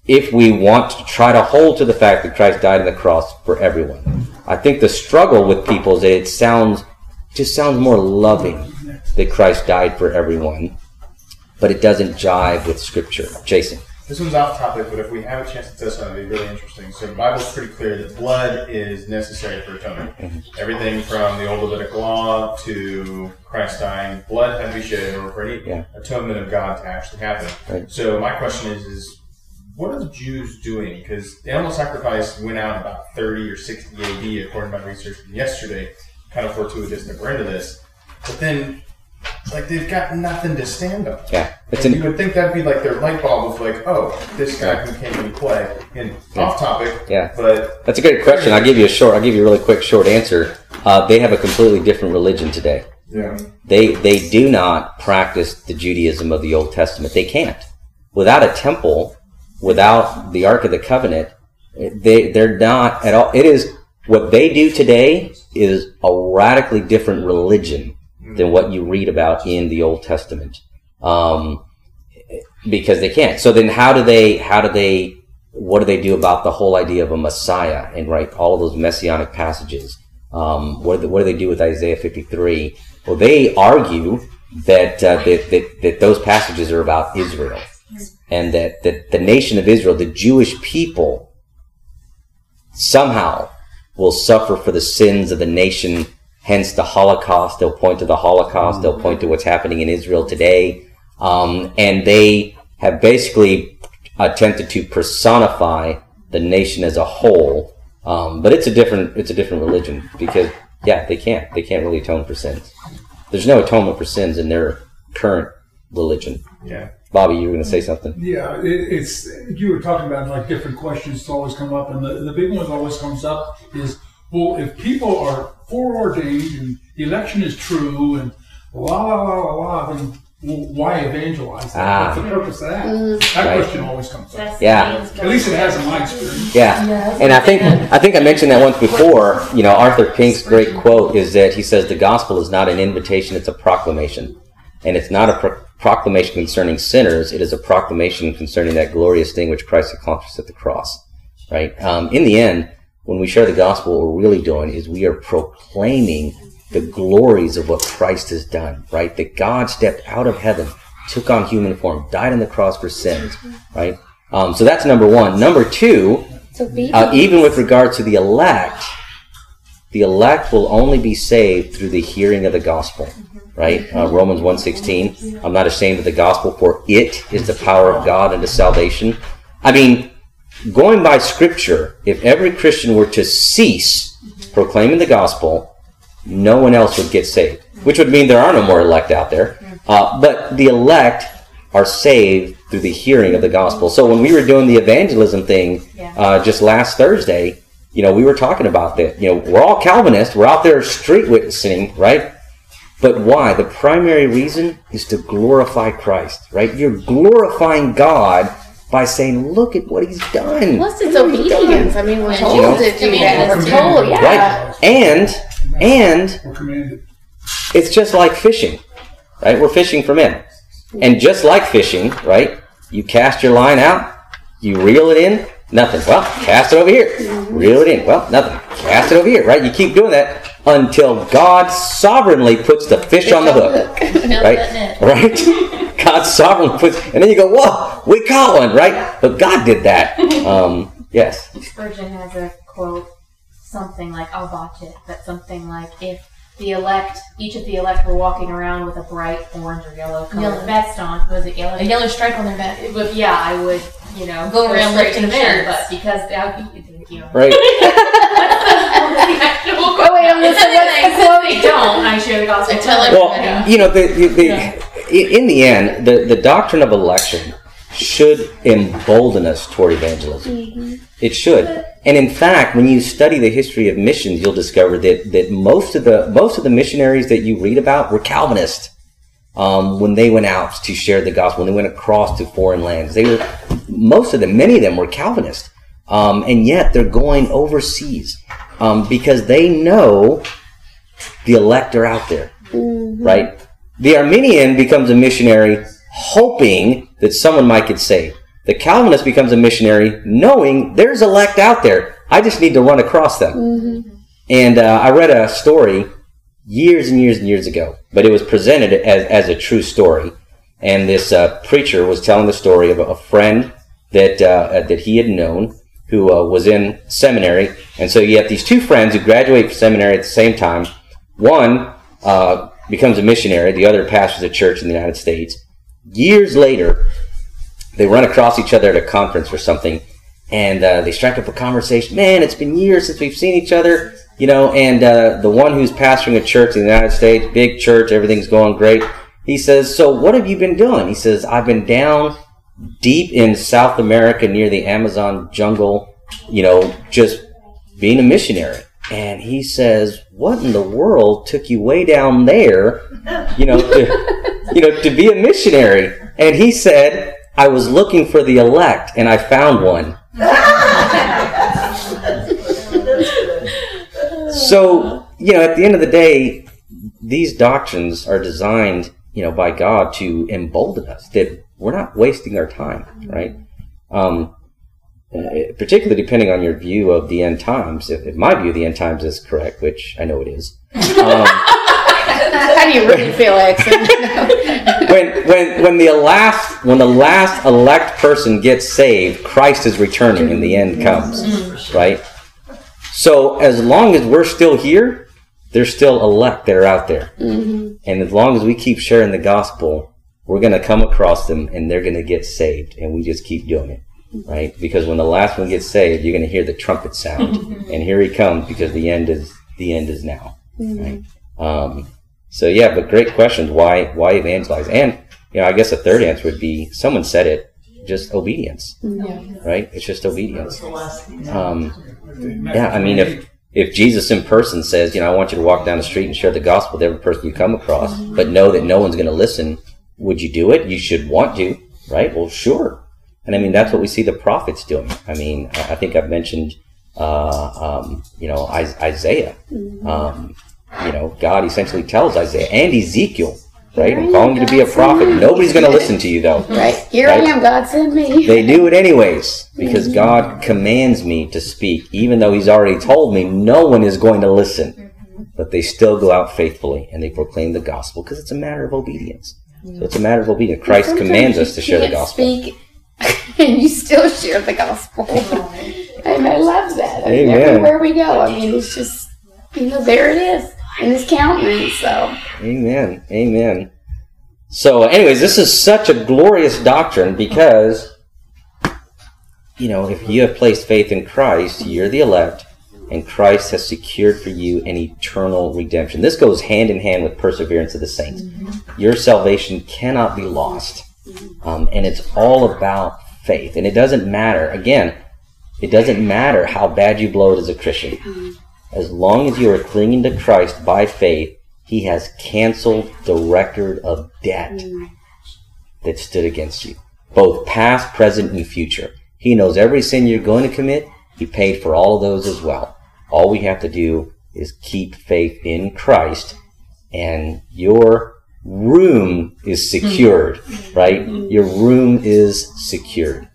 Speaker 1: if we want to try to hold to the fact that Christ died on the cross for everyone. I think the struggle with people is that it sounds just sounds more loving that Christ died for everyone, but it doesn't jive with Scripture. Jason.
Speaker 6: This one's off topic, but if we have a chance to test on it, it'd be really interesting. So the Bible's pretty clear that blood is necessary for atonement.
Speaker 1: Mm-hmm.
Speaker 6: Everything from the Old Levitical law to Christ dying, blood had to be shed in order for any
Speaker 1: Yeah.
Speaker 6: atonement of God to actually happen.
Speaker 1: Right.
Speaker 6: So my question is, is what are the Jews doing? Because the animal sacrifice went out about 30 or 60 AD, according to my research from yesterday. Kind of fortuitous that we're into this. But then, like, they've got nothing to stand on.
Speaker 1: Yeah, it's
Speaker 6: And
Speaker 1: an
Speaker 6: you would think that'd be like their light bulb of like, oh, this guy who came into play. And off topic,
Speaker 1: Yeah.
Speaker 6: but
Speaker 1: That's a great question. I'll give you a short. I'll give you a really quick short answer. Uh, they have a completely different religion today.
Speaker 6: yeah,
Speaker 1: They they do not practice the Judaism of the Old Testament. They can't. Without a temple, without the Ark of the Covenant, they they're not at all. It is what they do today is a radically different religion than what you read about in the Old Testament. Um, because they can't. So then, how do they? How do they? What do they do about the whole idea of a Messiah and right all of those messianic passages? Um, what, do they, what do they do with Isaiah 53? Well, they argue that, uh, that, that, that those passages are about Israel and that, that the nation of Israel, the Jewish people, somehow will suffer for the sins of the nation, hence the Holocaust. They'll point to the Holocaust. They'll point to what's happening in Israel today. Um, and they have basically attempted to personify the nation as a whole. Um, but it's a different, it's a different religion because, yeah, they can't, they can't really atone for sins. There's no atonement for sins in their current religion.
Speaker 6: yeah.
Speaker 1: Bobby, you were going to say something.
Speaker 3: Yeah, it, it's you were talking about like different questions to always come up, and the, the big one that always comes up is, well, if people are foreordained and the election is true and la la la la la, then why evangelize?
Speaker 1: Ah.
Speaker 3: What's the purpose of that? That
Speaker 1: Right.
Speaker 3: question always comes up.
Speaker 5: That's
Speaker 1: Yeah.
Speaker 3: At least it has in my experience.
Speaker 1: Yeah.
Speaker 5: Yeah.
Speaker 1: And I think I think I mentioned that once before. You know, Arthur Pink's great quote is that he says the gospel is not an invitation; it's a proclamation, and it's not a pro- proclamation concerning sinners. It is a proclamation concerning that glorious thing which Christ accomplished at the cross. Right. Um, in the end, when we share the gospel, what we're really doing is we are proclaiming the glories of what Christ has done. Right. That God stepped out of heaven, took on human form, died on the cross for sins. Right. Um, so that's number one. Number two.
Speaker 2: So.
Speaker 1: Uh, even with regard to the elect, the elect will only be saved through the hearing of the gospel. Right? Uh, Romans 1.16, I'm not ashamed of the gospel, for it is the power of God unto salvation. I mean, going by scripture, if every Christian were to cease proclaiming the gospel, no one else would get saved, which would mean there are no more elect out there. Uh, but the elect are saved through the hearing of the gospel. So when we were doing the evangelism thing uh, just last Thursday, you know, we were talking about that. You know, we're all Calvinists. We're out there street witnessing, right? But why? The primary reason is to glorify Christ, right? You're glorifying God by saying, "Look at what He's done."
Speaker 2: Plus, it's obedience. I mean, we're
Speaker 5: You
Speaker 2: told
Speaker 1: know?
Speaker 2: to do
Speaker 5: I
Speaker 2: that.
Speaker 3: it's
Speaker 2: We're told, yeah.
Speaker 1: Right? And and it's just like fishing, right? We're fishing for men. And just like fishing, right? You cast your line out, you reel it in, nothing. Well, cast it over here. Reel it in. Well, nothing. Cast it over here, right? You keep doing that until God sovereignly puts the fish on the hook. (laughs) Right? Right? God sovereignly puts, and then you go, whoa, we caught one, right? But God did that. (laughs) Um, yes.
Speaker 5: Spurgeon has a quote, something like, I'll botch it, but something like, if the elect, each of the elect were walking around with a bright orange or yellow colored
Speaker 7: Yellow.
Speaker 5: vest on, was it yellow?
Speaker 7: A yellow stripe on their back.
Speaker 5: It would- yeah, I would, you know,
Speaker 7: Go around
Speaker 5: straight to the
Speaker 7: lifting
Speaker 5: man,
Speaker 7: shirts.
Speaker 5: but because that, thank you.
Speaker 1: Right? (laughs)
Speaker 2: Oh, wait, I'm listening. What's the quote?
Speaker 5: they don't, I share the gospel.
Speaker 7: I tell
Speaker 5: with
Speaker 7: everybody.
Speaker 1: Well, you know, the, the, the, i- in the end, the, the doctrine of election should embolden us toward evangelism. It should. And in fact, when you study the history of missions, you'll discover that, that most of the most of the missionaries that you read about were Calvinist. Um, when they went out to share the gospel, when they went across to foreign lands, they were most of them, many of them were Calvinist. um, and yet they're going overseas um, because they know the elect are out there, right? The Arminian becomes a missionary hoping that someone might get saved. The Calvinist becomes a missionary knowing there's elect out there. I just need to run across them. And uh, I read a story years and years and years ago, but it was presented as, as a true story. And this uh, preacher was telling the story of a, a friend that uh, that he had known who uh, was in seminary, and so you have these two friends who graduate from seminary at the same time. One uh, becomes a missionary, the other pastors a church in the United States. Years later, they run across each other at a conference or something, and uh, they strike up a conversation. Man, it's been years since we've seen each other, you know. And uh, the one who's pastoring a church in the United States, big church, everything's going great. He says, "So what have you been doing?" He says, "I've been down deep in South America near the Amazon jungle, you know, just being a missionary." And he says, "What in the world took you way down there, you know, to, you know, to be a missionary?" And he said, "I was looking for the elect, and I found one." So, you know, at the end of the day, these doctrines are designed, you know, by God to embolden us that we're not wasting our time, right? Um, uh, particularly depending on your view of the end times. If, if my view of the end times is correct, which I know it is, um,
Speaker 2: You really feel, Exon? (laughs)
Speaker 1: when when when the last when the last elect person gets saved, Christ is returning and the end comes, right? So as long as we're still here, there's still elect that are out there, and as long as we keep sharing the gospel, we're going to come across them and they're going to get saved, and we just keep doing it, right? Because when the last one gets saved, you're going to hear the trumpet sound, (laughs) and here he comes because the end is the end is now, right? Um, so yeah, but great questions. Why why evangelize? And you know, I guess a third answer would be someone said it, just obedience, right? It's just obedience. Um, yeah, I mean, if if Jesus in person says, you know, I want you to walk down the street and share the gospel with every person you come across, but know that no one's going to listen, would you do it? You should want to, right? Well, sure. And I mean, that's what we see the prophets doing. I mean, I I think I've mentioned, uh, um, you know, Isaiah. Um, you know, God essentially tells Isaiah and Ezekiel, right? I'm calling you to be a prophet. Nobody's going to listen to you, though. (laughs)
Speaker 2: right? Here I am. God sent me. (laughs)
Speaker 1: They do it anyways because mm-hmm. God commands me to speak, even though He's already told me no one is going to listen. Mm-hmm. But they still go out faithfully and they proclaim the gospel because it's a matter of obedience. So it's a matter of obedience. Mm-hmm.
Speaker 2: Christ
Speaker 1: commands us to share the gospel.
Speaker 2: Speak, (laughs) and you still share the gospel. and I love that. I mean, everywhere we go, I mean, it's just you know, there it is in His countenance. So
Speaker 1: Amen. Amen. So, anyways, this is such a glorious doctrine because, you know, if you have placed faith in Christ, you're the elect, and Christ has secured for you an eternal redemption. This goes hand in hand with perseverance of the saints. Mm-hmm. Your salvation cannot be lost. Mm-hmm. Um, and it's all about faith. And it doesn't matter, again, it doesn't matter how bad you blow it as a Christian. Mm-hmm. As long as you are clinging to Christ by faith, He has canceled the record of debt mm. that stood against you, both past, present, and future. He knows every sin you're going to commit. He paid for all of those as well. All we have to do is keep faith in Christ, and your room is secured, mm. right? Mm. Your room is secured.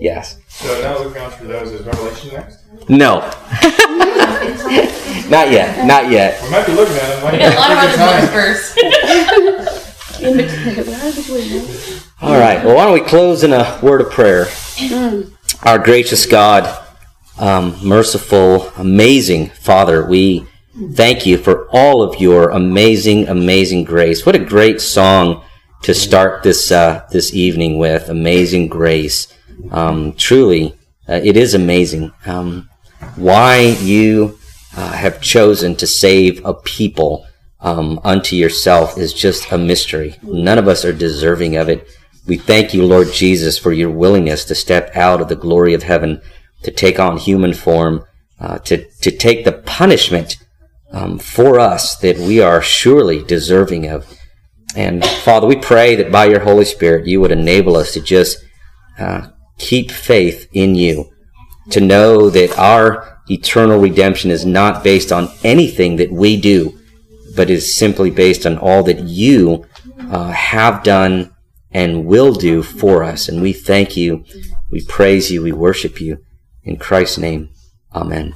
Speaker 1: Yes.
Speaker 6: So now we've gone through those. Is Revelation next?
Speaker 1: No. (laughs) (laughs) not yet. Not yet.
Speaker 6: We might be looking at it. Might
Speaker 5: We got a lot of
Speaker 6: take
Speaker 5: other
Speaker 6: your
Speaker 5: books
Speaker 6: time.
Speaker 5: first. (laughs)
Speaker 1: All right. Well, why don't we close in a word of prayer? Our gracious God, um, merciful, amazing Father, we thank you for all of your amazing, amazing grace. What a great song to start this uh, this evening with. Amazing grace. Um, truly, uh, it is amazing. Um, why you uh, have chosen to save a people um, unto yourself is just a mystery. None of us are deserving of it. We thank you, Lord Jesus, for your willingness to step out of the glory of heaven, to take on human form, uh, to, to take the punishment um, for us that we are surely deserving of. And Father, we pray that by your Holy Spirit, you would enable us to just uh, keep faith in you to know that our eternal redemption is not based on anything that we do, but is simply based on all that you uh, have done and will do for us. And we thank you, we praise you, we worship you. In Christ's name, amen.